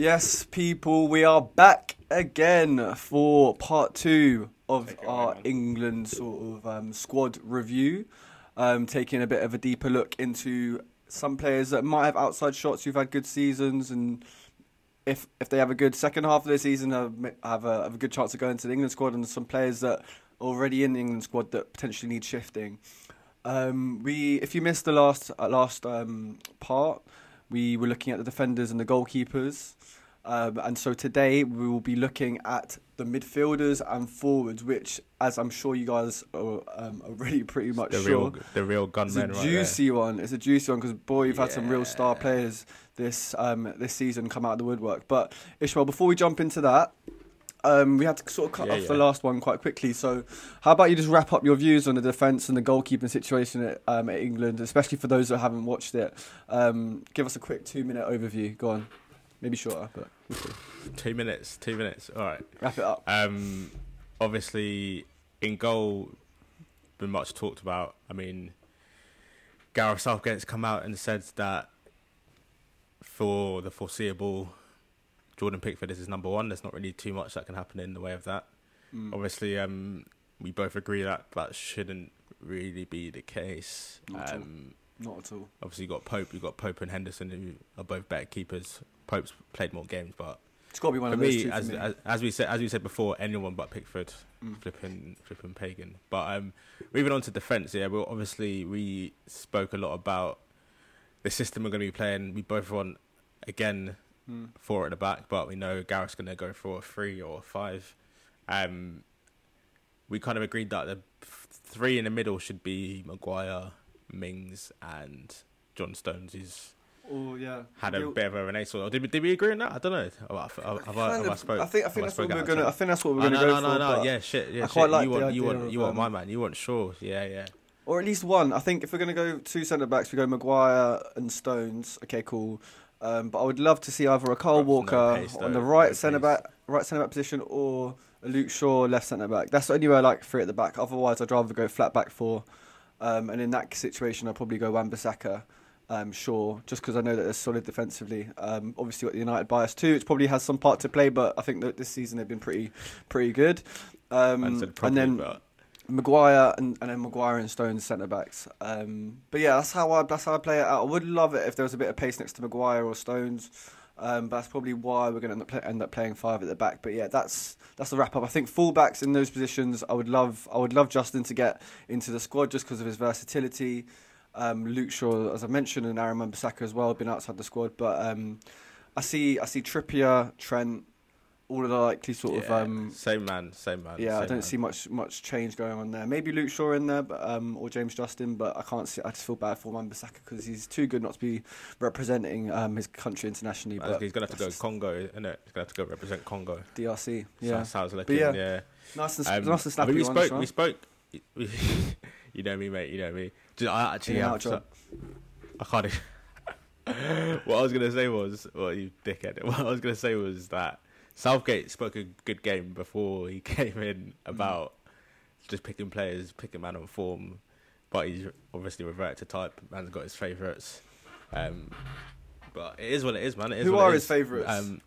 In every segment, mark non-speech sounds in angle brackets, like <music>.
Yes, people, we are back again for part two of our away. England sort of um, squad review, um, taking a bit of a deeper look into some players that might have outside shots who've had good seasons, and if if they have a good second half of the season, have, have, a, have a good chance of going to the England squad, and some players that are already in the England squad that potentially need shifting. Um, we, if you missed the last uh, last um, part, we were looking at the defenders and the goalkeepers. Um, and so today we will be looking at the midfielders and forwards, which, as I'm sure you guys are um, already <laughs> pretty much the sure, real, the real it's a gunmen right juicy one. It's a juicy one because boy, you've had some real star players this um, this season come out of the woodwork. But Ishmael, before we jump into that, um, we had to sort of cut Yeah, off the last one quite quickly. So, how about you just wrap up your views on the defence and the goalkeeping situation at, um, at England, especially for those that haven't watched it? Um, give us a quick two minute overview. Go on, maybe shorter, but. Two minutes, two minutes. All right. wrap it up. Um, obviously, in goal, been much talked about. I mean, Gareth Southgate's come out and said that for the foreseeable, Jordan Pickford is his number one. There's not really too much that can happen in the way of that. Mm. Obviously, um, we both agree that that shouldn't really be the case. Not at all. Um, Not at all. obviously, you got Pope, you got Pope and Henderson, who are both better keepers. Pope's played more games, but It's got to be one for of those me, two. as, me. as as we said, as we said before, anyone but Pickford, Mm. flipping flipping pagan. But um, moving on to defence, yeah. Well, obviously we spoke a lot about the system we're going to be playing. We both want again Mm. four at the back, but we know Gareth's going to go for a three or a five. Um, we kind of agreed that the three in the middle should be Maguire, Mings, and John Stones. Who's Oh yeah. had a You'll- bit of a renaissance. Did we, did we agree on that? I don't know. Have I, have have I, have I spoke? I think I think that's spoke what we're gonna. turn? I think that's what we're Oh, gonna no, go no, for. no, no. but- Yeah, shit. Yeah, I shit. quite like you the want, you want, of, you want my um, man. You want Shaw. Yeah, yeah. Or at least one. I think if we're going to go two centre backs, we go Maguire and Stones. Okay, cool. Um, but I would love to see either a Kyle no Walker pace, on the right no centre back, right centre back position, or a Luke Shaw left centre back. That's the only way I like three at the back. Otherwise, I'd rather go flat back four. Um, and in that situation, I'd probably go Wan-Bissaka, um, Shaw, just because I know that they're solid defensively. Um, obviously, got the United bias too, which probably has some part to play. But I think that this season they've been pretty, pretty good. Um, and then but Maguire and, and then Maguire and Stones centre backs. Um, but yeah, that's how I that's how I play it out. I would love it if there was a bit of pace next to Maguire or Stones. Um, but that's probably why we're going to end up, playing five at the back. But yeah, that's that's the wrap up. I think fullbacks in those positions, I would love I would love Justin to get into the squad just because of his versatility. Um, Luke Shaw, as I mentioned, and Aaron Wan-Bissaka as well, have been outside the squad. But um, I see I see Trippier, Trent, all of the likely sort of um, same man, same man. yeah, I don't man. see much much change going on there. Maybe Luke Shaw in there, but um, or James Justin, but I can't see. I just feel bad for Wan-Bissaka because he's too good not to be representing um, his country internationally. But he's gonna have to go Congo, isn't it? He's gonna have to go represent Congo. DRC. Yeah, that sounds like yeah, yeah. nice and Um, nice and I snappy mean, we spoke. Sean. We spoke. <laughs> you know me, mate. You know me. I actually have. job. I can't. <laughs> what I was gonna say was, well, you dickhead. <laughs> What I was gonna say was that Southgate spoke a good game before he <laughs> came in about just picking players, picking man on form, but he's obviously reverted to type. Man's got his favourites. Um, but it is what it is, man. It is Who what it are his favourites? Um,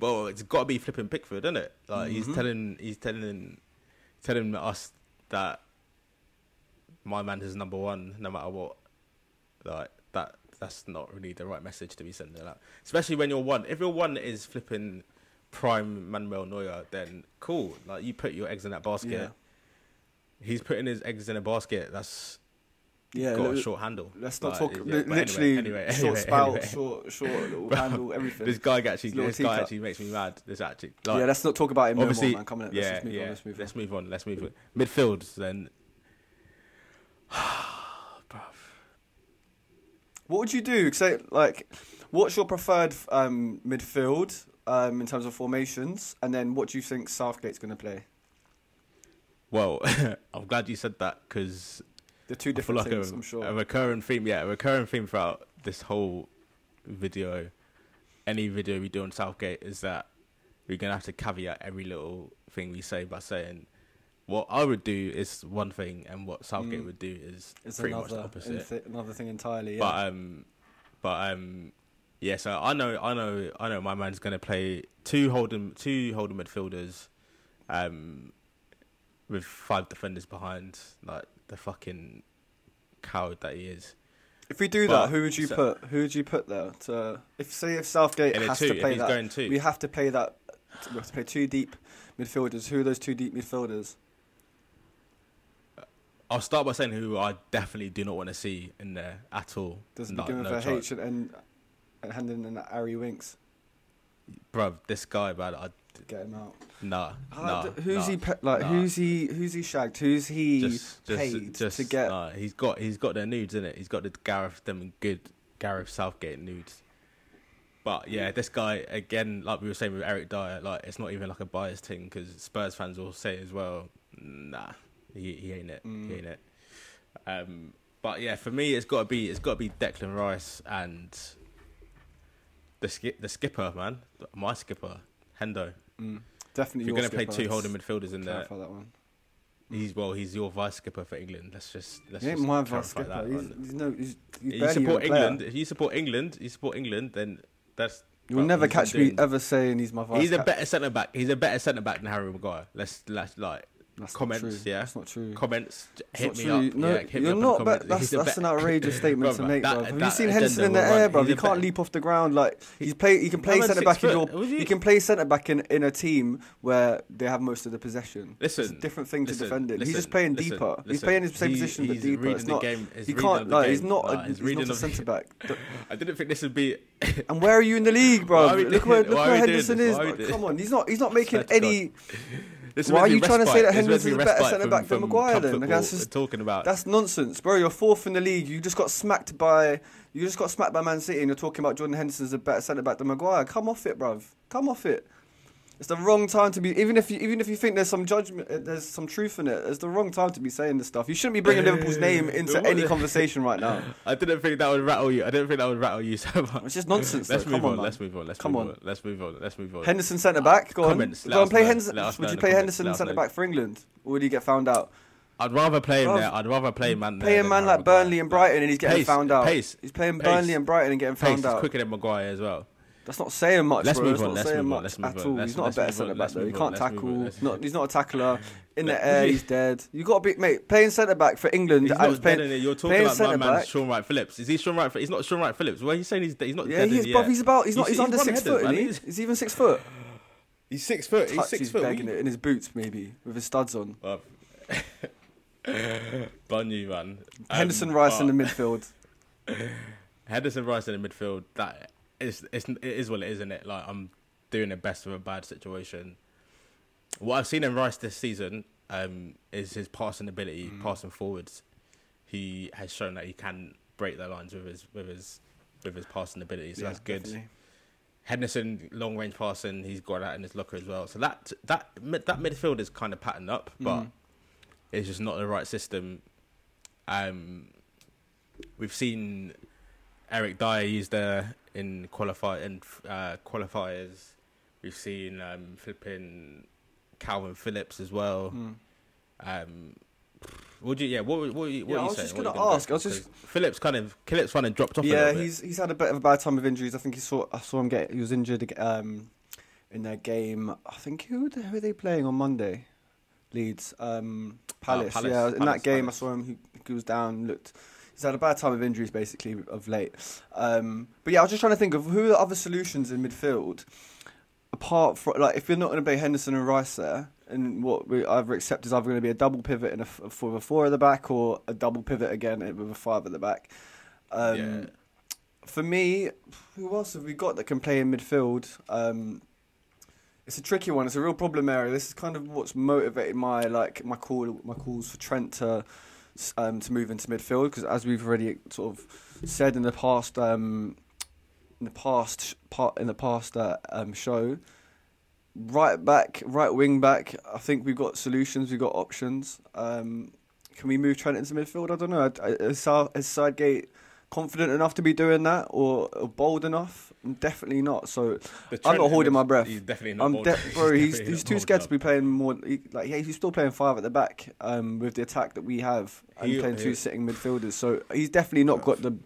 well, it's got to be flipping Pickford, isn't it? Like Mhm. he's telling, he's telling, telling us that my man is number one, no matter what. Like that, that's not really the right message to be sending out. Especially when your one, if your one is flipping prime Manuel Neuer, then cool. Like you put your eggs in that basket. yeah, He's putting his eggs in a basket. That's yeah. got a short handle. Let's not Like, talk. yeah, li- but anyway, literally, anyway, <laughs> short anyway, spout, short, short <laughs> little handle, everything. This guy actually, His this guy actually makes me mad. This actually, yeah, let's not talk about him no more, obviously. Come on, let's yeah, just move yeah. on. Let's move on. Let's move on. Let's move on. Midfield then. <sighs> <sighs> <sighs> What would you do? Say like, what's your preferred um, midfield um, in terms of formations, and then what do you think Southgate's going to play? Well, <laughs> I'm glad you said that because The two different like things, a, I'm sure. a recurring theme. Yeah, a recurring theme throughout this whole video, any video we do on Southgate is that we're gonna have to caveat every little thing we say by saying what I would do is one thing, and what Southgate Mm. would do is it's pretty another much the opposite. inthi- another thing entirely. Yeah. But um, but um, Yeah, so I know, I know, I know. My man's gonna play two holding, two holding midfielders, um, with five defenders behind, like the fucking coward that he is. If we do But- that, who would you so- put? Who would you put there? To if say if Southgate has two, to play that, going we have to play that. We have to play two deep midfielders. Who are those two deep midfielders? I'll start by saying who I definitely do not want to see in there at all. Does No- begin with no a chance. H and and, and handing in Ari Winks. Bruv, this guy, man, I, Get him out. nah, How- nah, who's nah, he pe- like? nah. Who's he? Who's he shagged? Who's he just, just, paid just, to get? Nah, he's got, he's got their nudes in it. He's got the Gareth, them good Gareth Southgate nudes. But yeah, this guy again, like we were saying with Eric Dier, like it's not even like a biased thing because Spurs fans will say as well, nah, he, he ain't it, Mm. he ain't it. Um, but yeah, for me, it's got to be, it's got to be Declan Rice and the skip, the skipper, man, my skipper, Hendo. Mm, If definitely. you're your going to play two holding midfielders in there, that one. He's well. He's your vice skipper for England. Let's just let's He ain't just my vice skipper. that He's, he's no. He's, you support a player. England. If you support England, you support England. Then that's You'll well, never catch me ever saying he's my vice. He's a better centre back. He's a better centre back than Harry Maguire. Let's let's like That's not comments, true. yeah. that's not true. comments. That's hit me true. up. No, yeah, hit you're up not. But comments. that's that's an outrageous <laughs> statement to make, that- bro. Have you seen Henderson in the air, bro? He's He can't leap off the ground. Like he's play. He can play centre back in your. Was He can play centre back in, in a team where they have most of the possession. it's a Listen, different thing listen, to defending. he's listen, just playing listen, deeper. he's listen. playing his same He- position but he's deeper. It's the not. he can't. Like he's not. Nah, a, his he's not a centre back. <laughs> I didn't think this would be. And where are you in the league, bro? <laughs> Why are we Look where, look where Henderson is. Why are we bro. doing- Come on, he's not. He's not making any. This Why are you trying to say that This is Henderson's a better centre back than Maguire then? Like, that's just- talking about. That's nonsense, bro. You're fourth in the league. You just got smacked by. You just got smacked by Man City, and you're talking about Jordan Henderson's a better centre back than Maguire. Come off it, bruv. Come off it. It's the wrong time to be. Even if you, even if you think there's some judgment, uh, there's some truth in it. It's the wrong time to be saying this stuff. You shouldn't be bringing Liverpool's name into any conversation right now. <laughs> I didn't think that would rattle you. I didn't think that would rattle you so much. It's just nonsense. Let's move Come on. on, let's move on. Let's Come move on. on. Let's move on. Let's move on. Henderson centre back. Go on. Comments, let Go on. Play know. Henderson. Would you play comments. Henderson centre back for England, or would he get found out? I'd rather play him Bruv, there. I'd rather play man there. Playing man like Burnley and Brighton, and he's getting Pace, found out. pace, He's playing pace. Burnley and Brighton and getting found out. quicker than Maguire as well. That's not saying much, Let's bro. move That's on, not let's saying move on, much let's move at on, all. let's- he's not a better centre back let's though. He can't on, let's tackle. Not, he's not a tackler. In the air, <laughs> he's dead. You got to be mate playing centre back for England He's not playing. dead in it. You're talking about my man. Sean Wright Phillips. Is he Shaun Wright? He's not Shaun Wright-Phillips. Well, he's saying he's he's not Yeah, dead he in is, it bruv. yet. He's about. He's not. He's- He's, under six foot. Isn't he? He's- He's even six foot. He's six foot. He's six he's foot. begging it in his boots, maybe with his studs on. Well, <laughs> Bun you, man. Um, Henderson Rice in the midfield. <laughs> Henderson Rice in the midfield. That is, it's, it is what it is, isn't it? Like I'm doing the best of a bad situation. What I've seen in Rice this season um, is his passing ability, Mm. passing forwards. He has shown that he can break the lines with his with his with his passing ability, so Yeah, that's good. definitely. Henderson long range passing, he's got that in his locker as well. So that that that midfield is kind of patterned up, but Mhm. it's just not the right system. Um, we've seen Eric Dier used there in qualify in uh, qualifiers. We've seen um, flipping Calvin Phillips as well. Mm. Um, would you? Yeah. What? What? What, Yeah, what I are you was saying? just gonna are you ask, I was just- Phillips kind of Phillips kind of dropped off. Yeah, he's he's had a bit of a bad time with injuries. I think he saw I saw him get he was injured um, in their game. I think who the- who are they playing on Monday? Leeds, um, Palace. Palace, Yeah, in Palace, that game Palace. I saw him. He, he was down. Looked. He's had a bad time of injuries basically of late. Um, but yeah, I was just trying to think of who are the other solutions in midfield apart from like if you're not going to play Henderson and Rice there. And what we either accept is either going to be a double pivot and a for a four at the back, or a double pivot again with a five at the back. Um, Yeah. For me, who else have we got that can play in midfield? Um, it's a tricky one. It's a real problem area. This is kind of what's motivated my like my call my calls for Trent to um, to move into midfield because as we've already sort of said in the past um, in the past part in the past uh, um, show, right back, right wing back. I think we've got solutions. We've got options. Um, can we move Trent into midfield? I don't know. Is, is Southgate confident enough to be doing that, or, or bold enough? Definitely not. So I'm not Trent holding my breath. He's definitely not. I'm de- <laughs> bro. He's definitely he's too scared to be playing more. He, like yeah, he's still playing five at the back um, with the attack that we have and He- playing two he- sitting midfielders. So he's definitely not got the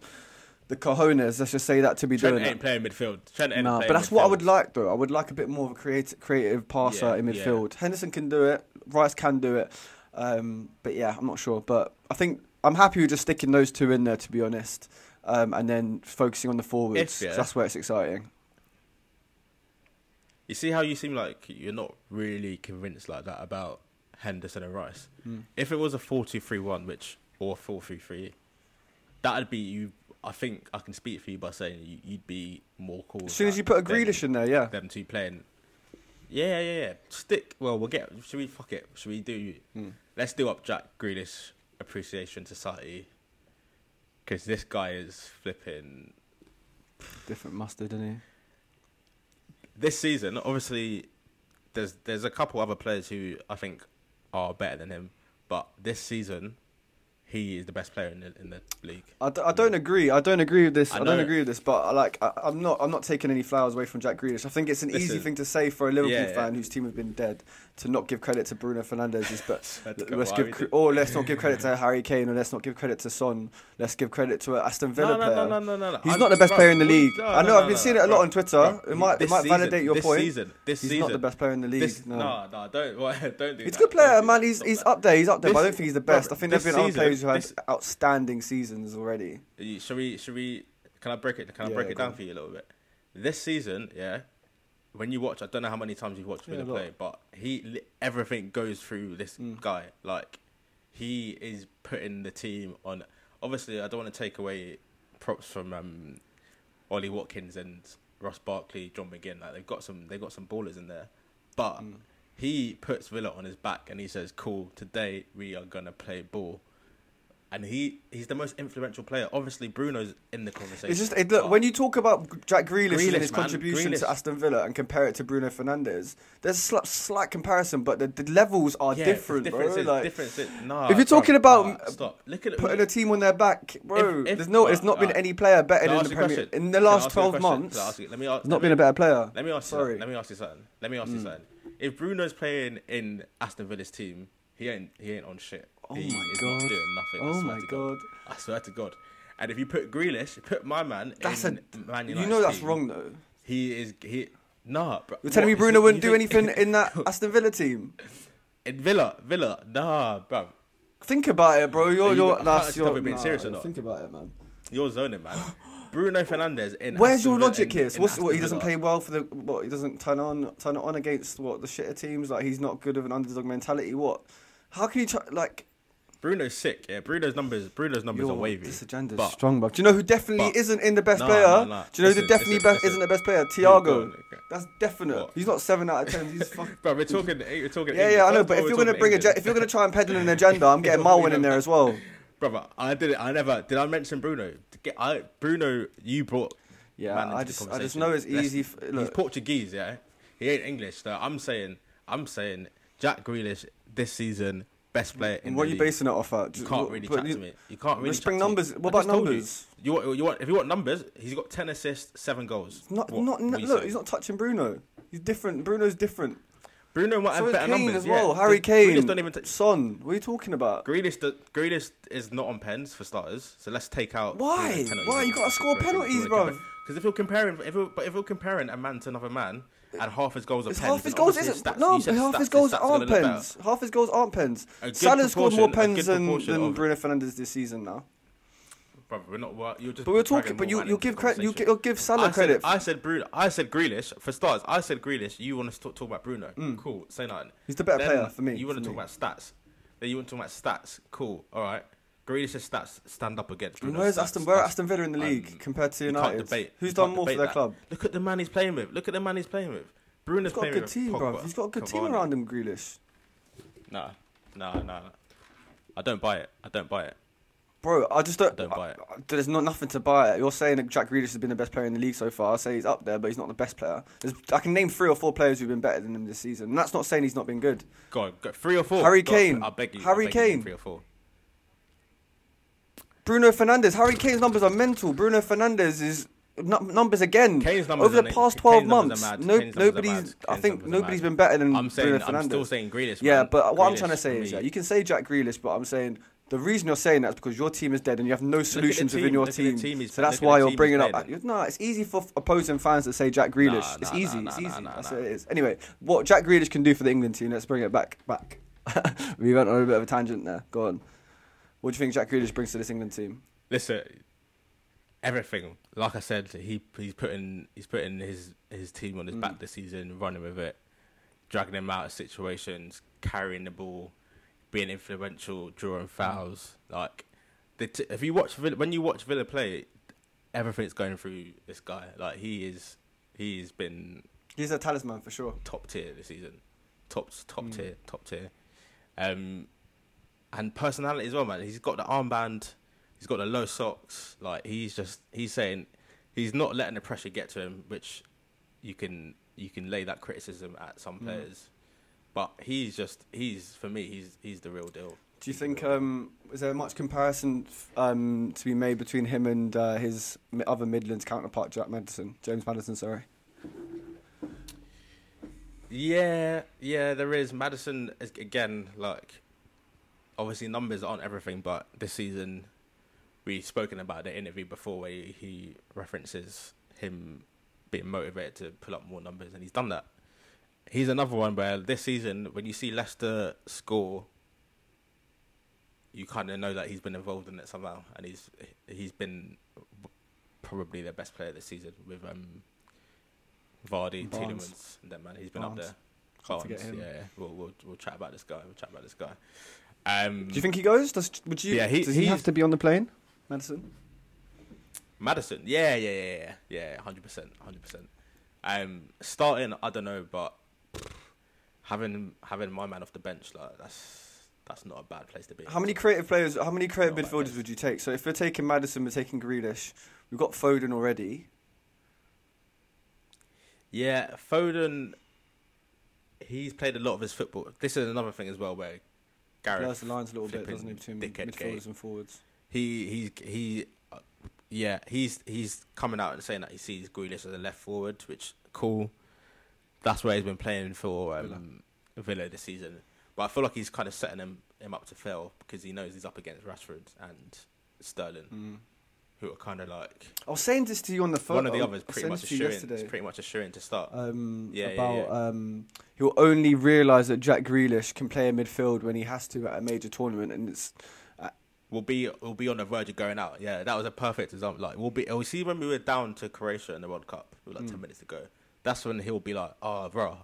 the cojones. Let's just say that to be Trent doing ain't playing midfield. Trent ain't Nah, but that's what I would like though. I would like a bit more of a creative, creative passer Yeah, in yeah. midfield. Henderson can do it. Rice can do it. Um, but yeah, I'm not sure. But I think I'm happy with just sticking those two in there, to be honest, um, and then focusing on the forwards. If, yeah. That's where it's exciting. You see how you seem like you're not really convinced like that about Henderson and Rice. Mm. If it was a 4-2-3-1, which or 4-3-3, that'd be you. I think I can speak for you by saying you, you'd be more cool. As soon as you put a Grealish in there, yeah. them two playing. Yeah, yeah, yeah. Stick. Well, we'll get. Should we fuck it? Should we do? Mm. Let's do up Jack Grealish Appreciation Society. Because this guy is flipping. Different mustard, isn't he? This season, obviously, there's there's a couple other players who I think are better than him, but this season, he is the best player in the in the league. I, d- I don't agree. I don't agree with this. I I, don't agree with this. But I like, I, I'm not. I'm not taking any flowers away from Jack Grealish. I think it's an easy thing to say for a Liverpool Yeah, yeah. fan whose team has been dead to not give credit to Bruno Fernandes. But <laughs> Swear to God, let's give cre- or let's not give credit to Harry Kane, or let's not give credit to Son. Let's give credit to an Aston Villa No, no, player. no, no, no, no, no. He's I'm- not the best bro, player in the league. no, I know. no, I've been seeing it a lot on Twitter. it might, it This might validate your this point. Season, this He's season, not the best player in the league. This, no. no, no, don't, <laughs> don't do He's a good player, man. He's he's up there. He's up there. but I don't think he's the best. I think there's this been other players who had this- outstanding seasons already. Should we? Should we? Can I break it? Can I Yeah, break it down on. for you a little bit? This season, yeah. When you watch, I don't know how many times you've watched Yeah, Villa a play, but he everything goes through this Mm. guy. Like he is putting the team on. Obviously, I don't want to take away props from um, Ollie Watkins and Ross Barkley, John McGinn. Like they've got some, they've got some ballers in there, but Mm. he puts Villa on his back and he says, "Cool, today we are gonna play ball." And he, he's the most influential player. Obviously, Bruno's in the conversation. It's just it, look, when you talk about Jack Grealish, Grealish, and his man, contribution Grealish. to Aston Villa and compare it to Bruno Fernandes, there's a slight, slight comparison, but the, the levels are Yeah, different, bro. difference is, Like, difference is, nah, if you're bruv, talking about, nah, uh, stop. Look at putting a team on their back, bro. If- if- there's no, right, not been right. any player better than the Premier question? in the last ask you a 12 months. You- Let me ask. Not let been a better player. Let me ask Sorry. you. Let me ask you something. Let me ask you something. If Bruno's playing in Aston Villa's team, he ain't he ain't on shit. Oh he my is not God. doing nothing. I Oh swear my to god, I swear to God. And if you put Grealish, put my man that's in a. Man You know that's team, wrong though. He is he. Nah, bro. You're telling me Bruno wouldn't do anything in that <laughs> Aston Villa team? in Villa. Villa, nah, bro. Think about it, bro. You're you you're. That's can't you're. stop it being nah, serious or not. Think about it, man. You're zoning, man. <gasps> Bruno Fernandes in. Where's Aston your logic in- here? So what he doesn't play well for the what? He doesn't turn on turn it on against what the shitter teams. Like he's not good of an underdog mentality. What? How can you try, like? Bruno's sick. Yeah, Bruno's numbers. Bruno's numbers Your, are wavy. This agenda's but- strong, bro. Do you know who definitely but- isn't in the best Nah, player? nah, nah. Do you know who definitely listen, best, listen. isn't the best player? Go Thiago. That's definite. What? He's not seven out of ten. He's <laughs> fucking. Bro, we're talking. Eh, we're talking. Yeah, yeah, I know. But if you're gonna bring a, if you're gonna try and peddle an <laughs> agenda, I'm getting Marwin in there as well. brother, I did it. I never did. I mention Bruno. I Bruno, you brought. Yeah, I just, I just know it's easy. f- He's Portuguese, yeah. He ain't English. So I'm saying, I'm saying, Jack Grealish this season best player in what are you league. basing it off at? You can't really chat you- to me. You can't really Let's bring to numbers. What about told you. numbers? You want, you want if you want numbers, he's got ten assists, seven goals. Not, What- not, what no, are you look, he's not touching Bruno. He's different. Bruno's different. Bruno might So have better Kane numbers as well. Yeah. Harry Kane, don't even. T- Son. What are you talking about? Grealish, do- Grealish is not on pens for starters, so let's take out. Why? Why? You gotta score penalties, bro? Because if you're comparing, if you're, but if you're comparing a man to another man, and half his goals are pens, half his goals isn't. stats- no, half his goals are aren't pens. Half his goals aren't pens. Salah's scored more pens than, than Bruno Fernandes this season now. Brother, we're not. We're, you're just. But we're talking. But you you give credit. You gi- give I Salah said, credit. I said Bruno. I said Grealish for stars. I said Grealish. You want to talk, talk about Bruno? Mm. Cool. Say nothing. He's the better Then player for me. You want to talk about stats? Then you want to talk about stats? Cool. All right. Grealish's stats stand up against. Bruno's where's. Aston? Where Aston Villa in the um, league compared to you United? debate- Who's you done more for their that. club? Look at the man he's playing with. Look at the man he's playing with. Bruno's He's got a good team, Pogba, bro. He's got a good team around him, Grealish. Nah, nah, nah. nah. I don't buy it. I don't buy it. Bro, I just don't. I don't buy it. I- there's not nothing to buy it. You're saying that Jack Grealish has been the best player in the league so far. I say he's up there, but he's not the best player. There's, I can name three or four players who've been better than him this season, and that's not saying he's not been good. Go on, go, three or four. Harry Kane. I beg you. Harry beg you, Kane. Three or four. Bruno Fernandes, Harry Kane's numbers are mental. Bruno Fernandes is nu- numbers again. Kane's numbers Over the past Kane's 12 numbers are months, no, Kane's numbers are nobody's. I think nobody's been better than I'm saying. Bruno I'm still saying Grealish. yeah, man. but what I'm trying to say is, yeah, you can say Jack Grealish, but I'm saying The reason you're saying that is because your team is dead and you have no solutions team, within your look at the team. team so that's why you're bringing up. No, it's easy for opposing fans to say Jack Grealish. Nah, it's nah, easy. nah, it's easy. that's what it is. Anyway, what Jack Grealish can do for the England team? Let's bring it back. Back. <laughs> we went on a bit of a tangent there. Go on. What do you think Jack Grealish brings to this England team? Listen, everything. Like I said, he he's putting he's putting his his team on his Mm. back this season, running with it, dragging them out of situations, carrying the ball, being influential, drawing fouls. Like, the t- if you watch Villa, when you watch Villa play, everything's going through this guy. Like he is, he's been He's a talisman for sure. top tier this season, top top Mm. tier, top tier. Um, and personality as well, man. He's got the armband, he's got the low socks. Like he's just he's saying he's not letting the pressure get to him, which you can you can lay that criticism at some Mm. players. But he's just he's for me he's he's the real deal. Do you think um, is there much comparison um, to be made between him and uh, his other Midlands counterpart, Jack Maddison, James Maddison? Sorry. Yeah, yeah, there is. Maddison is again like obviously numbers aren't everything, but this season we've spoken about the interview before where he, references him being motivated to pull up more numbers, and he's done that. He's another one where this season, when you see Leicester score, you kind of know that he's been involved in it somehow, and he's he's been probably their best player this season with um, Vardy, Barnes. Tielemans, and that man. He's been up there. Barnes. Yeah, yeah. We'll, we'll we'll chat about this guy. We'll chat about this guy. Um, Do you think he goes? Does would you? Yeah, he- does he have to be on the plane, Maddison? Maddison? Yeah, yeah, yeah, yeah, yeah. Hundred percent, hundred percent. Um, starting, I don't know, but having having my man off the bench, like that's that's not a bad place to be. How many creative players? How many creative Not midfielders would you take? So if we're taking Maddison, we're taking Grealish. We've got Foden already. Yeah, Foden. He's played a lot of his football. This is another thing as well, where Gareth Blurs the lines a little bit, doesn't he, between midfielders and forwards? he he's he uh, yeah he's he's coming out and saying that he sees Grealish as a left forward, which cool. That's where he's been playing for um, Villa. this season. But I feel like he's kind of setting him him up to fail because he knows he's up against Rashford and Sterling, Mm. Who are kind of like I was saying this to you on the phone. one of the others pretty much this to you assuring. It's pretty much assuring to start. um, Yeah, yeah, about yeah. um, he'll only realise that Jack Grealish can play in midfield when he has to at a major tournament, and it's We'll be we'll be on the verge of going out. Yeah, that was a perfect example. Like we'll be we'll see when we were down to Croatia in the World Cup with like Mm. ten minutes to go. That's when he'll be like, oh, bro,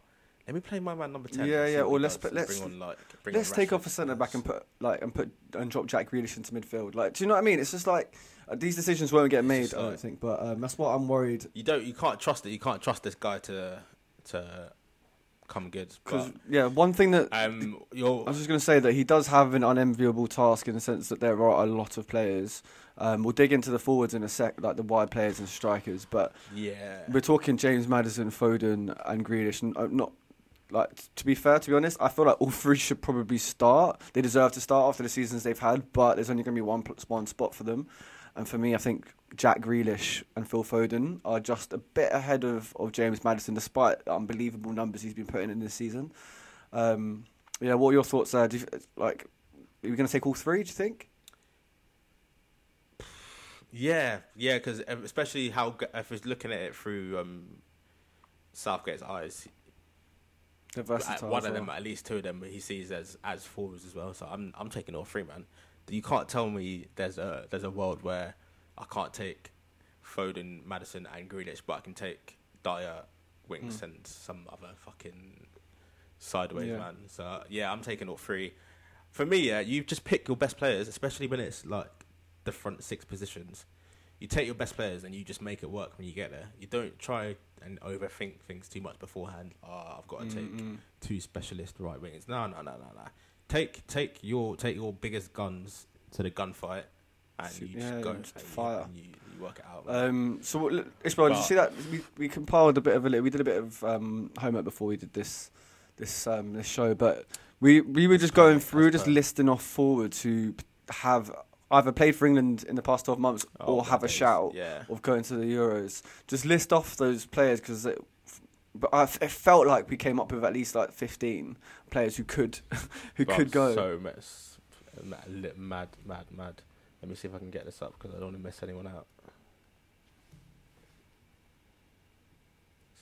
let me play my man number ten. Yeah, yeah, or let's put- let's- bring on like bring let's take off a centre back and put like and put and drop Jack Grealish into midfield. Like, do you know what I mean? It's just like uh, these decisions won't get made. I don't think, but um, that's what I'm worried. You don't you can't trust it. You can't trust this guy to to come good. Because yeah, one thing that um, you're I was just going to say that he does have an unenviable task in the sense that there are a lot of players. Um, we'll dig into the forwards in a sec, like the wide players and strikers, but yeah. we're talking James Maddison, Foden, and Grealish. And uh, not like to be fair, to be honest, I feel like all three should probably start. They deserve to start after the seasons they've had, but there's only going to be one one spot for them. And for me, I think Jack Grealish and Phil Foden are just a bit ahead of, of James Maddison, despite the unbelievable numbers he's been putting in this season. Um, yeah, what are your thoughts there? Do you, like, are we going to take all three? Do you think? Yeah, yeah, because especially how if it's looking at it through um, Southgate's eyes, They're at versatile one of them, at least two of them, he sees as as forwards as well. So I'm I'm taking all three, man. You can't tell me there's a there's a world where I can't take Foden, Maddison, and Grealish, but I can take Dier, Winks, Mm. and some other fucking sideways Yeah. man. So yeah, I'm taking all three. For me, yeah, you just pick your best players, especially when it's like the front six positions. You take your best players and you just make it work when you get there. You don't try and overthink things too much beforehand. Oh, I've got to mm, take Mm-mm. two specialist right wingers. No, no, no, no, no. Take take your take your biggest guns to the gunfight, and Shoot, you just yeah, go and just and you- fire. and You, you work it out. man. Um, so, what, look, Ismail, did you see that we, we compiled a bit of a li- we did a bit of um, homework before we did this this um, this show, but we we were just going perfect, through, that's just perfect. listing off forwards who have either played for England in the past twelve months Oh, or have a days. shout Yeah. of going to the Euros. Just list off those players because. But I f it felt like we came up with at least like fifteen players who could, <laughs> who But could go. So mess. mad, mad, mad, mad. Let me see if I can get this up because I don't want to miss anyone out.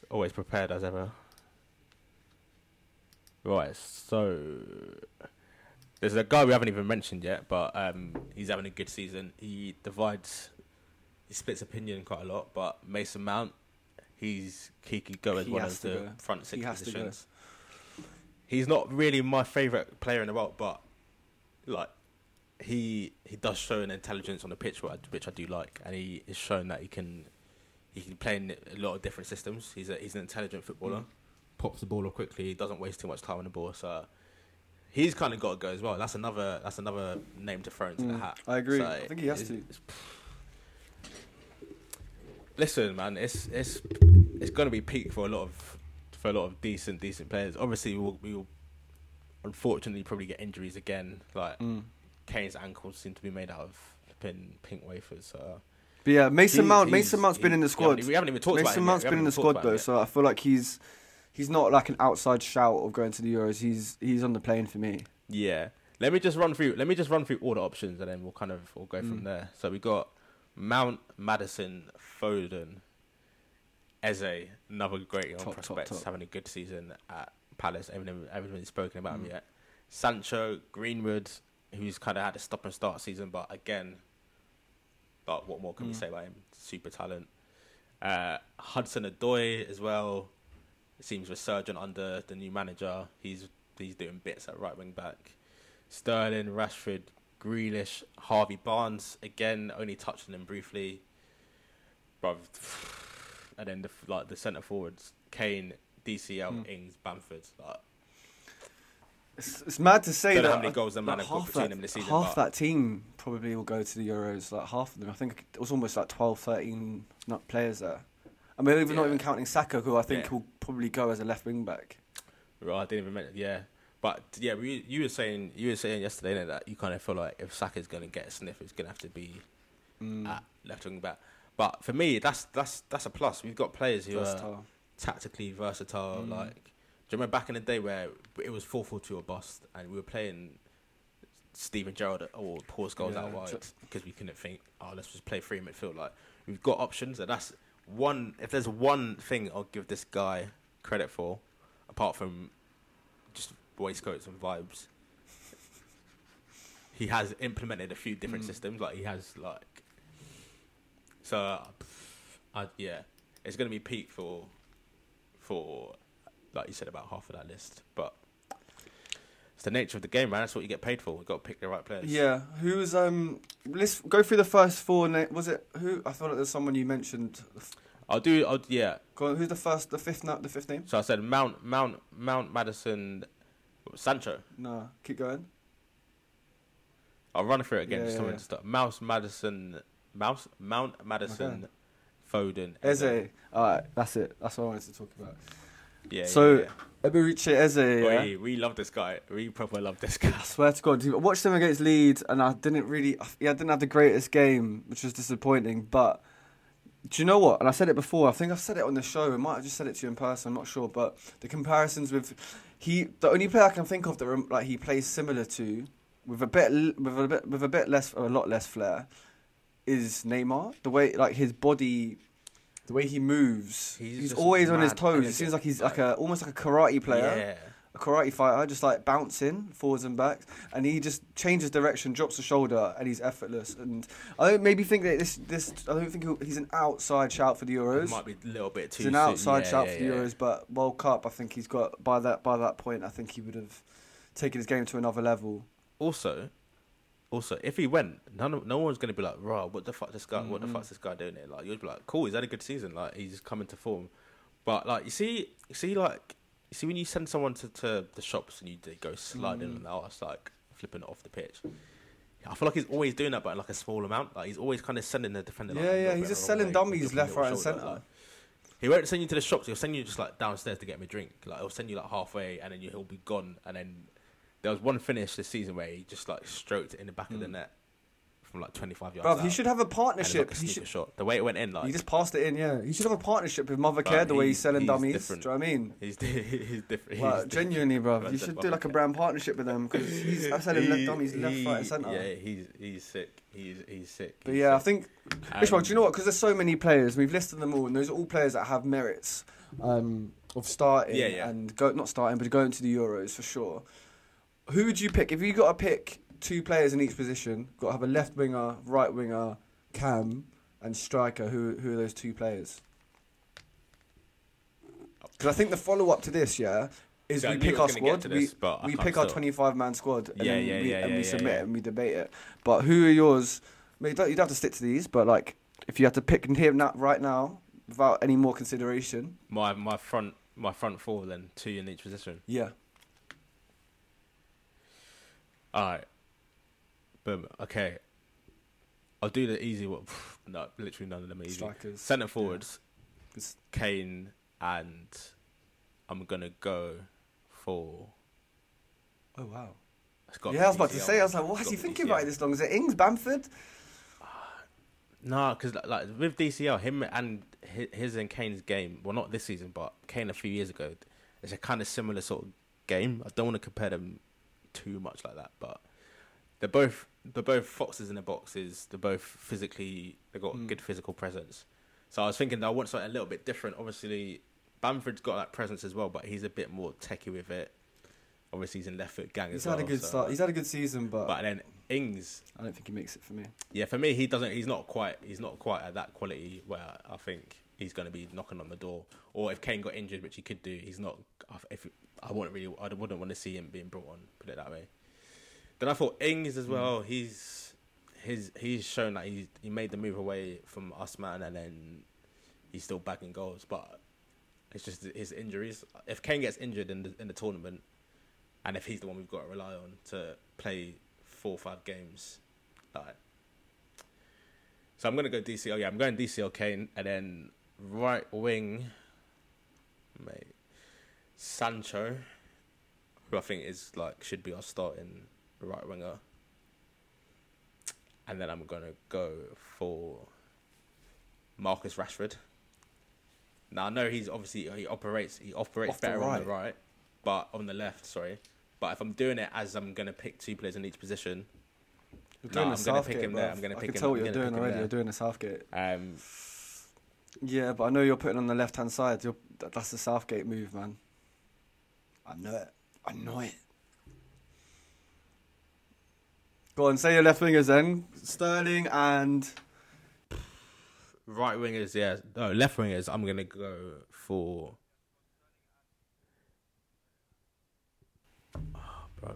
Always prepared as ever. Right, so there's a guy we haven't even mentioned yet, but um, he's having a good season. He divides, he splits opinion quite a lot. But Mason Mount, he's he could go as He one of the go. front six He has to go. positions. He's not really my favorite player in the world, but like he he does show an intelligence on the pitch, which I, do like, and he is shown that he can he can play in a lot of different systems. He's a, he's an intelligent footballer. Mm. Pops the ball up quickly. He doesn't waste too much time on the ball. So he's kind of got to go as well. That's another that's another name to throw into the Mm, hat. I agree. So I think he has to. Listen, man, it's it's it's going to be peak for a lot of for a lot of decent decent players. Obviously, we will, we will unfortunately probably get injuries again. Like Mm. Kane's ankles seem to be made out of pin, pink wafers. So But yeah, Mason He's- Mount. Mason Mount's been in the squad. we haven't even talked about Mason. Mount's been in the squad though, so I feel like he's he's not like an outside shout of going to the Euros. He's he's on the plane for me. Yeah. Let me just run through. Let me just run through all the options, and then we'll kind of we'll go from Mm. there. So we got Mount, Maddison, Foden, Eze, another great young Top, top, prospect, top. having a good season at Palace. Everyone, everyone's spoken about him Mm. yet. Sancho, Greenwood, who's kind of had a stop and start season, but again, but what more can we Mm. say about him? Super talent. Uh, Hudson-Odoi as well. Seems resurgent under the new manager. He's he's doing bits at right wing back. Sterling, Rashford, Grealish, Harvey Barnes again only touched on him briefly. Bruv, and then the like the centre forwards, Kane, DCL, Mm. Ings, Bamford. Like, It's, it's mad to say know that how many goals the man like have got half between that, them this season, half that team probably will go to the Euros. Like half of them. I think it was almost like 12, 13 not players there. I mean, even not Yeah. even counting Saka, who I think Yeah. will probably go as a left wing back. Right, I didn't even mention. Yeah, but yeah, we, you were saying you were saying yesterday innit, that you kind of feel like if Saka's going to get a sniff, it's going to have to be Mm. at left wing back. But for me, that's that's that's a plus. We've got players who are tactically versatile. Mm. Like, do you remember back in the day where it was four four two or bust, and we were playing Steven Gerrard or Paul Scholes out Yeah, wide ju- because we couldn't think, oh, let's just play free midfield. Like, we've got options, and that's one. If there's one thing I'll give this guy credit for, apart from just waistcoats and vibes, he has implemented a few different Mm. systems. Like, he has like. So, uh, I, yeah, it's going to be peak for, for, like you said about half of that list. But it's the nature of the game, man. That's what you get paid for. You got to pick the right players. Yeah, who's um? Let's go through the first four. Was it who? I thought it was someone you mentioned. I'll do. I'll yeah. Go on, who's the first? The fifth? The fifth name? So I said Mount, Mount, Mount Maddison, Sancho. No, keep going. I'll run through it again. Yeah, just yeah, to yeah. start. Mouse Maddison, Mouse Mount Maddison, Foden, Eze. All right, that's it. That's what I wanted to talk about. Yeah. So, yeah, yeah. Eberechi Eze. yeah? We love this guy. We proper love this guy. I swear to God, I watched him against Leeds, and I didn't really, yeah, I didn't have the greatest game, which was disappointing. But do you know what? And I said it before. I think I've said it on the show. I might have just said it to you in person. I'm not sure. But the comparisons with he, the only player I can think of that like he plays similar to, with a bit, with a bit, with a bit less, a lot less flair, is Neymar. The way like his body. The way he moves, He's he's, always on his toes. It seems like he's like like- a almost like a karate player Yeah. a karate fighter, just like bouncing forwards and backs, and he just changes direction, drops the shoulder, and he's effortless. And I don't maybe think that this this I don't think he'll- he's an outside shout for the Euros. It might be a little bit too. He's an soon. outside Yeah, shout yeah, for the. Euros, but World Cup, I think he's got by that by that point. I think he would have taken his game to another level. Also, also, if he went, none of, no one's gonna be like, "Raw, what the fuck this guy? What the fuck's this guy doing here?" Like, you'd be like, "Cool, he's had a good season. Like, he's coming to form." But like, you see, you see, like, you see when you send someone to, to the shops and you they go sliding Mm. on the arse, like flipping it off the pitch. I feel like he's always doing that, but in like a small amount. Like he's always kind of sending the defender. Yeah, a yeah, he's just selling way, dummies left, right, and centre. like. He won't send you to the shops. He'll send you just like downstairs to get me a drink. Like he'll send you like halfway, and then you, he'll be gone. And then there was one finish this season where he just like stroked it in the back of the Mm. net from like 25 yards. Bruv, out. he should have a partnership. like a he should. shot. The way it went in, like He just passed it in, yeah. He should have a partnership with Mothercare, the way he's selling he's dummies. different. Do you know what I mean? he's <laughs> he's different. Well, he's genuinely, bro, you should do like a brand partnership with them because he's I'm <laughs> selling left He- dummies left, he- right, and centre. Yeah, he's he's sick. He's he's sick. But he's yeah, I sick. think Ishmael, Um, do you know what? Because there's so many players, we've listed them all, and those are all players that have merits um, of starting Yeah, yeah. and go not starting, but going to the Euros for sure. Who would you pick if you got to pick two players in each position? Got to have a left winger, right winger, cam, and striker. Who who are those two players? Because I think the follow up to this, yeah, is I we pick our was gonna get squad. to We, we pick our 25 man squad and, Yeah, then yeah, we, yeah, and we submit it and we debate it. But who are yours? I mean, you don't, you don't have to stick to these, but like if you had to pick and hear now, right now without any more consideration, my my front my front four then two in each position. yeah. All right. Boom. Okay. I'll do the easy one. <sighs> No, literally none of them are easy. Strikers. Centre forwards, It's- Kane, and I'm gonna go for. Oh wow. Got Yeah, I was about to say. I was like, what is he thinking DCL. about it this long? Is it Ings, Bamford? <sighs> No, because like with DCL, him and his and Kane's game. Well, not this season, but Kane a few years ago. It's a kind of similar sort of game. I don't want to compare them too much like that, but they're both they're both foxes in the boxes. They're both physically they've got Mm. good physical presence. So I was thinking that I want something a little bit different. Obviously, Bamford's got that presence as well, but he's a bit more techie with it. Obviously, he's in left foot gang He's as well. had a good so- start. He's had a good season, but, But then Ings, I don't think he makes it for me. yeah, for me, he doesn't. He's not quite. He's not quite at that quality where I think he's going to be knocking on the door. Or if Kane got injured, which he could do, he's not. If I wouldn't really, I wouldn't want to see him being brought on. Put it that way. Then I thought Ings as well. Mm. He's his. He's shown that he he made the move away from us man, and then he's still bagging goals. But it's just his injuries. If Kane gets injured in the in the tournament, and if he's the one we've got to rely on to play four or five games, like. So I'm gonna go DCL. Yeah, I'm going DCL Kane, and then right wing, mate, Sancho, who I think is like should be our starting right winger. And then I'm gonna go for Marcus Rashford. Now I know he's obviously he operates he operates Off the better on the right. right, but on the left, sorry. But if I'm doing it as I'm gonna pick two players in each position, You're No, doing I'm gonna Southgate, pick him there. I'm gonna I pick can him- tell I'm what you're doing already. You're doing a Southgate. um, Yeah, but I know you're putting on the left hand side. You're, that's the Southgate move, man. I know it. I know it. Go on, say your left wingers then. Sterling and right wingers, yeah. No, left wingers. I'm gonna go for. Oh.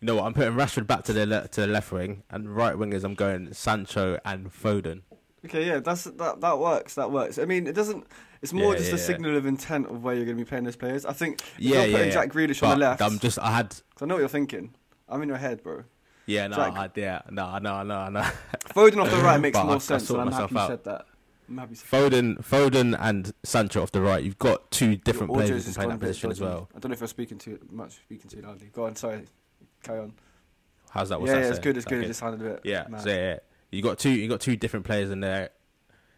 You know what? I'm putting Rashford back to the le- to the left wing, and right wingers. I'm going Sancho and Foden. Okay, yeah, that's that. That works. That works. I mean, it doesn't. It's more Yeah, just yeah, a signal of intent of where you're going to be playing those players. I think Yeah, yeah, putting. Jack Grealish on the left. I'm just. I had. I know what you're thinking. I'm in your head, bro. Yeah, no, Jack- I, yeah, no, no, no, no. Foden off the right <laughs> makes more I sense, I'm myself happy you out. said that. I'm happy. Foden, Foden, and Sancho off the right. You've got two different Your players who can play that position as well. I don't know if you're speaking too much, speaking too loudly. Go on, sorry. Carry on. How's that? What's yeah, that yeah, it's good. It's good. It just sounded a bit. Yeah, so yeah, you got two. You got two different players in there.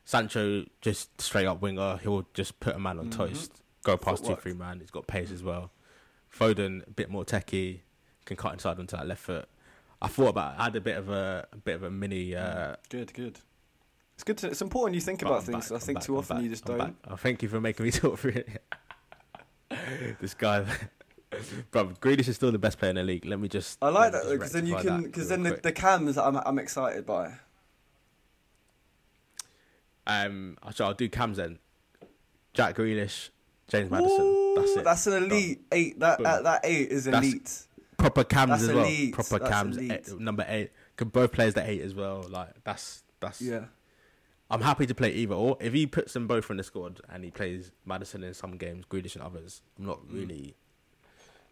Sancho just straight up winger. He'll just put a man on Mhm. toast, go past Footwork. two, three man. He's got pace as well. Foden a bit more techie, can cut inside onto that left foot. I thought about. It. I had a bit of a, a bit of a mini. Uh, Good, good. It's good. To, it's important you think about I'm things. back, I I'm think back, too I'm often back, you just don't. Oh, thank you for making me <laughs> talk through it. <laughs> this guy, <laughs> bro, Grealish is still the best player in the league. Let me just. I like that because then you can because then the, the cams I'm I'm excited by. Um, actually, I'll do cams then. Jack Grealish, James Maddison. That's it. That's an elite eight. That Boom. that, eight is elite. Proper cams That's as well. Proper That's cams. elite. eh, number eight. Can both players the eight as well. Like that's that's. Yeah. I'm happy to play either or. If he puts them both in the squad and he plays Maddison in some games, Grealish in others, I'm not really.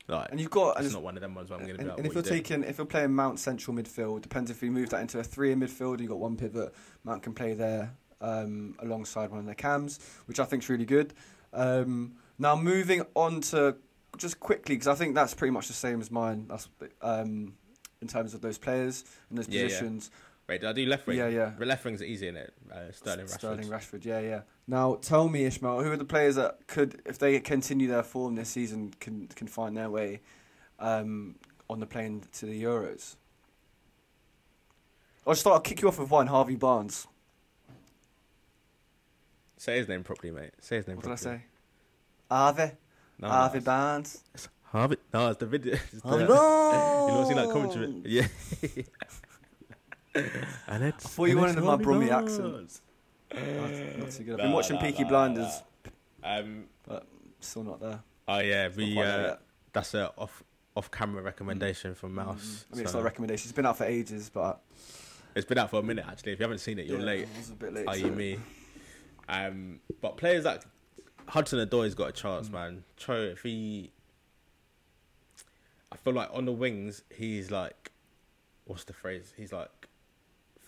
Like, And you've got and, it's it's- not one of them ones where I'm going to be and, like, and if you're you taking if you're playing Mount central midfield, depends if you move that into a three in midfield. You've got one pivot. Mount can play there um, alongside one of their cams, which I think is really good. Um, now moving on to just quickly because I think that's pretty much the same as mine. That's um, in terms of those players and those Yeah, yeah. Wait, did I do left wing? Yeah, yeah. But left wing's easy in it. Uh, Sterling Rashford. Sterling Rashford, yeah, yeah. Now, tell me, Ishmael, who are the players that could, if they continue their form this season, can can find their way um, on the plane to the Euros? I'll start. I'll kick you off with one, Harvey Barnes. Say his name properly, mate. Say his name properly. What did I say? Harvey, No, Harvey no, Barnes. it's Harvey. No, it's the video. <laughs> It's the, Harvey <laughs> you know, seen that commentary? Yeah. <laughs> and it's, I thought you and wanted it's my Harvey Brummy Barnes. accent. Not, not too good. I've Nah, been watching nah, Peaky nah, Blinders, nah. Um. still not there. Oh yeah, Not we. Uh, that's a off off camera recommendation from Mouse. I mean, it's not a recommendation. It's been out for ages, but it's been out for a minute actually. If you haven't seen it, you're yeah, late. It was a bit late. Are you me? Um, but players like Hudson-Odoi's got a Mm. chance, man. Cho, if he, I feel like on the wings, he's like, what's the phrase? He's like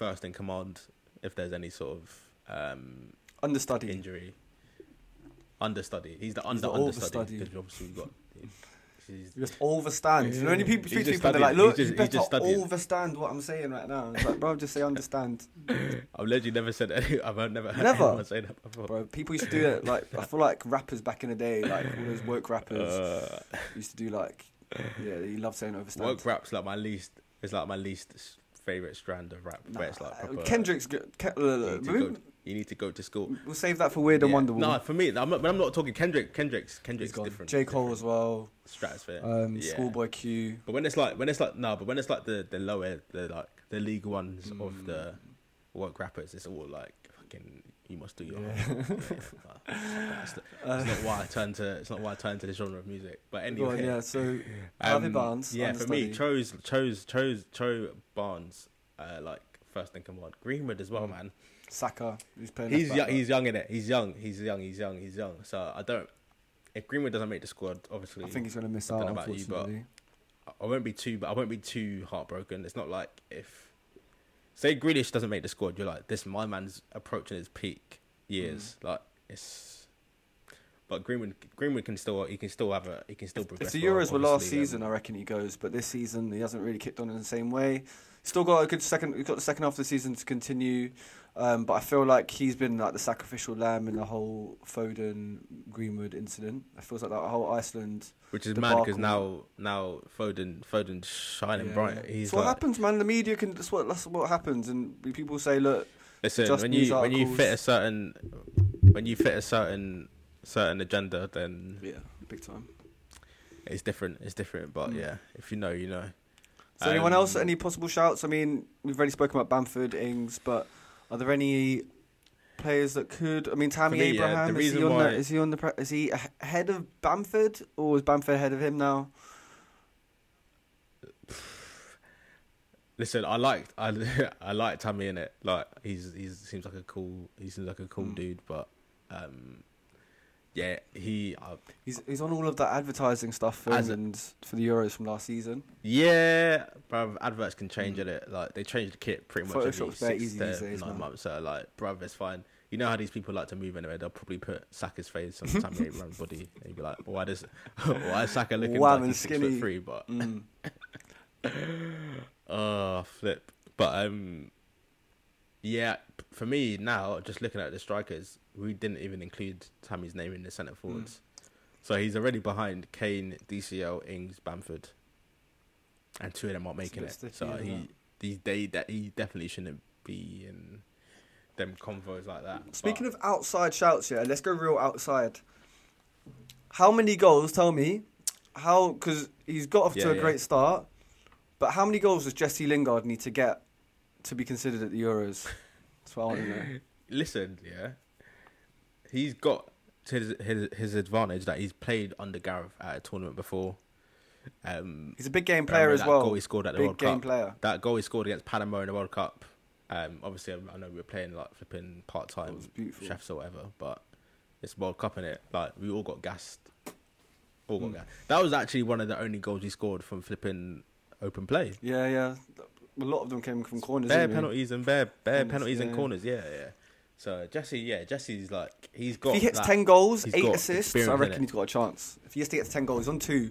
first in command if there's any sort of um, Understudy. injury. Understudy. He's the under the understudy because obviously we've got. He's, just overstand. You know, when people He's speak to people, they're like, look, He's you just- he's better just overstand what I'm saying right now. It's like, bro, just say understand. <laughs> I've literally never said any, I've never heard Never? anyone say that before. Bro, people used to do it. Like, I feel like rappers back in the day, like all those work rappers, Uh, used to do like, yeah, you love saying overstand. Work rap's like my least. It's like my least favorite strand of rap. Nah, where it's like proper, Kendrick's good. Ke- uh, You need, to go, you need to go to school. we'll save that for Weird and Yeah. Wonderful. No, for me, I'm not, but I'm not talking Kendrick. Kendrick's He's different. J Cole different as well. Stratosphere. Um, Yeah. Schoolboy Q. But when it's like when it's like no, but when it's like the the lower the like the league ones of Mm. the work rappers, it's all like fucking. You must do your. Yeah. homework. Yeah, Uh, <laughs> not why I turn to. It's not why I turn to the genre of music. But anyway, on, yeah. So <laughs> Harvey Um, Barnes. Yeah, for me, chose chose chose chose Cho Barnes, uh, like first in command. Greenwood as well, Mm. man. Saka, he's playing. He's young, he's young in it. He's young. He's young. He's young. He's young. So I don't. If Greenwood doesn't make the squad, obviously, I think he's going to miss out. about you, but- Unfortunately, I won't be too. But I won't be too heartbroken. It's not like if say Grealish doesn't make the squad, you're like this. My man's approaching his peak years. Mm. Like it's. But Greenwood, Greenwood can still. He can still have a. He can still progress. if the Euros were last obviously, um, season, I reckon he goes. But this season, he hasn't really kicked on in the same way. Still got a good second. He's got the second half of the season to continue. Um, but I feel like he's been like the sacrificial lamb in the whole Foden Greenwood incident. It feels like that whole Iceland. Which is mad because now now Foden Foden's shining Yeah, bright. He's That's what like, happens, man. The media can. That's what. That's what happens, and people say, look, listen when you when you fit a certain when you fit a certain certain agenda, then yeah, big time. it's different. It's different. But Mm. yeah, if you know, you know. So anyone else? Um, Any possible shouts? I mean, we've already spoken about Bamford, Ings, but are there any players that could? I mean, Tammy me, yeah, Abraham. the is he on why- the? Is he on the? Is he ahead of Bamford, or is Bamford ahead of him now? Listen, I liked I <laughs> I liked Tammy in it. Like he's he seems like a cool he seems like a cool Mm. dude. But um, yeah, he uh, He's he's on all of that advertising stuff for As a- for the Euros from last season. Yeah, bruv, adverts can change Mm. it. Like they change the kit pretty much every Photoshop's six to days, nine man. months. So like, bruv, it's fine. You know how these people like to move anyway. They'll probably put Saka's face on Tammy <laughs> Abraham's body, and you'd be like, why does <laughs> why is Saka looking Wham like he's six skinny. foot three? But Mm. oh, <laughs> flip. But um, yeah, for me now, just looking at the strikers, we didn't even include Tammy's name in the centre forwards. So he's already behind Kane, DCL, Ings, Bamford, and two of them aren't making it. sticky, so he, these they that he definitely shouldn't be in them convos like that. Speaking of outside shouts, yeah, let's go real outside. How many goals? Tell me, how? Because he's got off Yeah, to a yeah. great start, but how many goals does Jesse Lingard need to get to be considered at the Euros? That's what I want to know. <laughs> listen, yeah, he's got to his, his his advantage that he's played under Gareth at a tournament before. Um, He's a big game player as that well. Goal he scored at the Big World game Cup. player. That goal he scored against Panama in the World Cup. Um, obviously, I know we were playing like flipping part time chefs or whatever, but it's World Cup in it. Like we all got gassed. All got Mm. gassed. That was actually one of the only goals he scored from flipping open play. Yeah, yeah. A lot of them came from corners. Bare penalties and bare bare penalties and corners. Yeah, yeah. So Jesse, yeah, Jesse's like he's got. If he hits that- ten goals, eight assists, I reckon he's got a chance. If he has to get to ten goals, he's on two.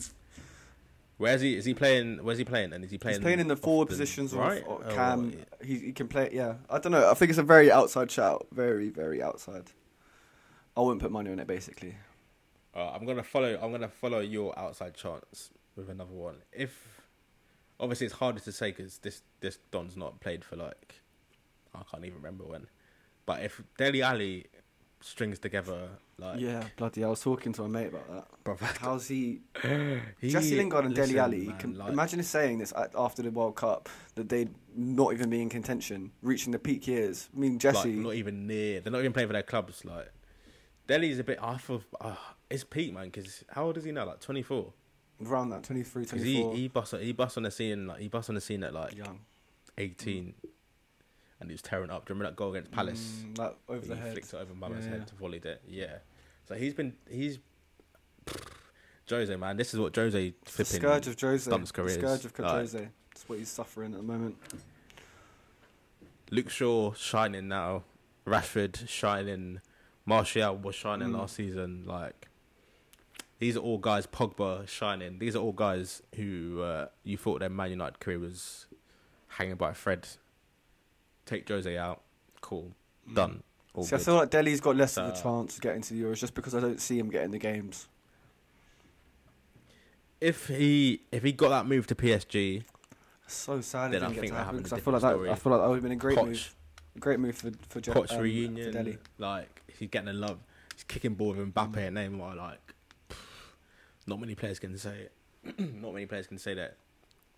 Where's he? Is he playing? Where's he playing? And is he playing? He's playing in the forward positions right? or Oh, cam. yeah. He, he can play. Yeah, I don't know. I think it's a very outside shout. Very, very outside. I wouldn't put money on it. Basically, Uh, I'm gonna follow. I'm gonna follow your outside chance with another one. If obviously it's harder to say because this this Don's not played for like I can't even remember when. But if Dele Alli strings together like yeah, bloody. I was talking to my mate about that. brother, How's he? <gasps> he- Jesse Lingard and Dele Alli. man, can, like, imagine us saying this after the World Cup that they'd not even be in contention, reaching the peak years. I mean, like, Jesse. not even near. They're not even playing for their clubs. Like Dele's a bit. off of uh, it's peak man because how old is he now? Like 24. around that 23, Because 24. he he bust he bust on the scene like he bust on the scene at like young. 18, and he was tearing up. Do you remember that goal against Palace? Mm, that over he the head. flicked it over Mama's Yeah, head to volleyed it. Yeah. So he's been he's <sighs> Jose man. This is what Jose It's flipping. scourge of Jose. stumps The scourge of Like- Jose. That's what he's suffering at the moment. Luke Shaw shining now. Rashford shining. Martial was shining Mm. last season. Like these are all guys. Pogba shining. These are all guys who uh, you thought their Man United career was hanging by a thread. Take Jose out. Cool. Done. All See, I feel like Dele's got less of a chance to get into the Euros just because I don't see him getting the games. if he if he got that move to PSG, so sad Then it I didn't get think to we're happen because I feel like different that. story. I feel like that would have been a great Poch, move. A great move for for, Je- Poch um, reunion, for Delhi. like he's getting a love. He's kicking ball with Mbappe Mm. and Neymar. Like, not many players can say it. <clears throat> not many players can say that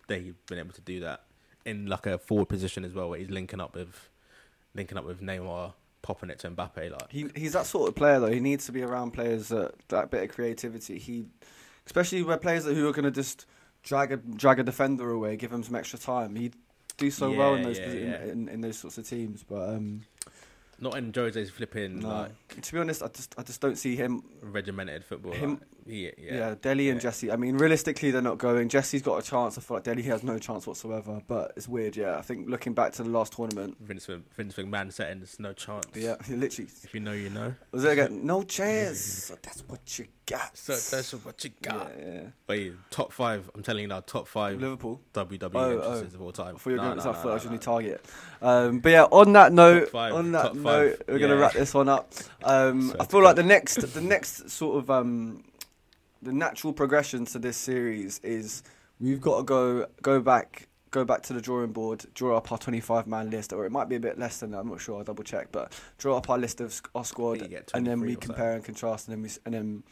they've been able to do that in like a forward position as well, where he's linking up with linking up with Neymar, popping it to Mbappe. Like, He he's that sort of player though. He needs to be around players that that bit of creativity. He, especially where players that who are going to just drag a drag a defender away, give him some extra time. He'd do so well in those yeah, posi- yeah. In, in, in those sorts of teams. But um, not in Jose's flipping no. like to be honest, I just I just don't see him. regimented football. Him- like, yeah, Yeah, yeah. Dele and yeah. Jesse. I mean, realistically, they're not going. Jesse's got a chance. I feel like Dele has no chance whatsoever. But it's weird. Yeah, I think looking back to the last tournament. Vince, Vince McMahon setting, there's no chance. Yeah, <laughs> literally If you know, you know. was it again? No chance. <laughs> So that's what you got. So that's what you got. Yeah, yeah. Wait, top five. I'm telling you now, top five Liverpool. WWE Oh, entrances of all time. Before you're No, going no, to no, I no, no. target. Um, but yeah, on that note, five, on that note, we're gonna wrap this one up. <laughs> Um, So I feel like the next, the next sort of um, the natural progression to this series is we've got to go go back. Go back to the drawing board, draw up our 25 man list, or it might be a bit less than that. I'm not sure. I'll double check, but draw up our list of our squad, and then we or so. compare and contrast, and then we and then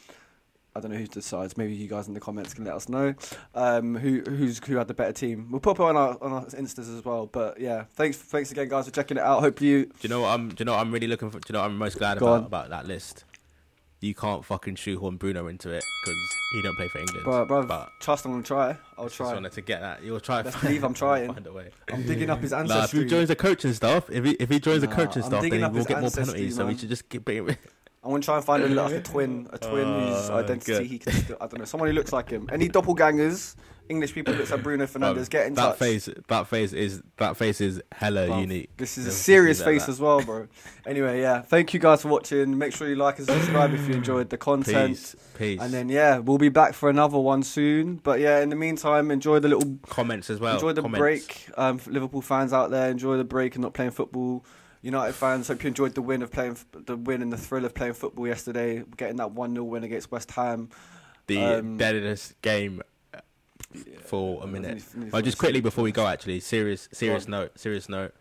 I don't know who decides. Maybe you guys in the comments can let us know um, who who's who had the better team. We'll pop it on our on our instas as well. But yeah, thanks thanks again, guys, for checking it out. Hope you Do you know what I'm? Do you know what I'm really looking for? Do you know what I'm most glad Go about on. about that list? You can't fucking shoehorn Bruno into it because he don't play for England. Bro, bro, but trust I'm gonna try. I'll try. just wanted to get that. You'll try. Find- believe I'm trying. Find a way. I'm digging up his <laughs> ancestry. Nah, if he joins the coaching staff, if he if he joins the coaching I'm staff, then we'll get more penalties. So we should just keep bringing. I want to try and find a, like a twin, a twin whose Uh, identity good. he can. Still, I don't know, someone who looks like him. Any doppelgangers, English people that like Bruno Fernandes, get in that touch. face, that face is that face is hella Bruv, unique. This is a serious leave it at face that. as well, bro. Anyway, yeah, thank you guys for watching. Make sure you like and subscribe if you enjoyed the content. Peace, peace. And then yeah, we'll be back for another one soon. But yeah, in the meantime, enjoy the little comments as well. enjoy the comments. break. Um, Liverpool fans out there, enjoy the break and not playing football. United fans, hope you enjoyed the win of playing the win and the thrill of playing football yesterday, getting that one 0 win against West Ham. The Um, deadest game for a minute. Well, just quickly before we go, actually, serious, serious note, serious note.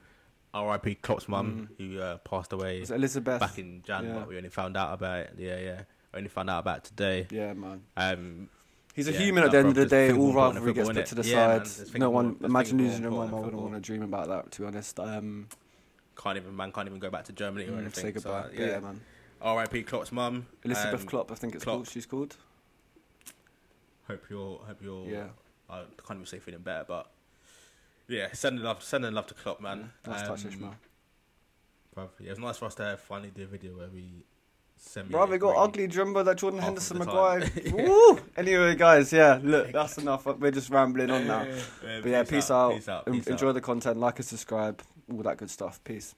R.I.P. Klopp's mum, who uh, passed away Elizabeth? back in Jan, Yeah. we only found out about it. Yeah, yeah, we only found out about it today. Yeah, man. Um, He's a Yeah, human at the end of the day. All rivalry gets put to the? Yeah, man, side. there's no one imagine losing your mum. I wouldn't want to dream about that. To be honest, um, can't even man can't even go back to Germany or mm, anything. say goodbye. So, But yeah, man. R.I.P. Klopp's mum. Elizabeth Um, Klopp, I think it's Klopp. called. She's called. Hope you're hope you're. Yeah. I can't even say feeling better, but yeah, sending love, sending love to Klopp, man. Nice touch, Um, Ishmael. bruv, yeah, it was nice for us to finally do a video where we semi. Bro, they got ugly. Do remember that Jordan Henderson Maguire? <laughs> Woo! Anyway, guys, yeah, look, that's <laughs> enough. We're just rambling on now. Yeah, But yeah, peace out. Peace out. Peace Enjoy out. the content. Like and subscribe. All that good stuff. Peace.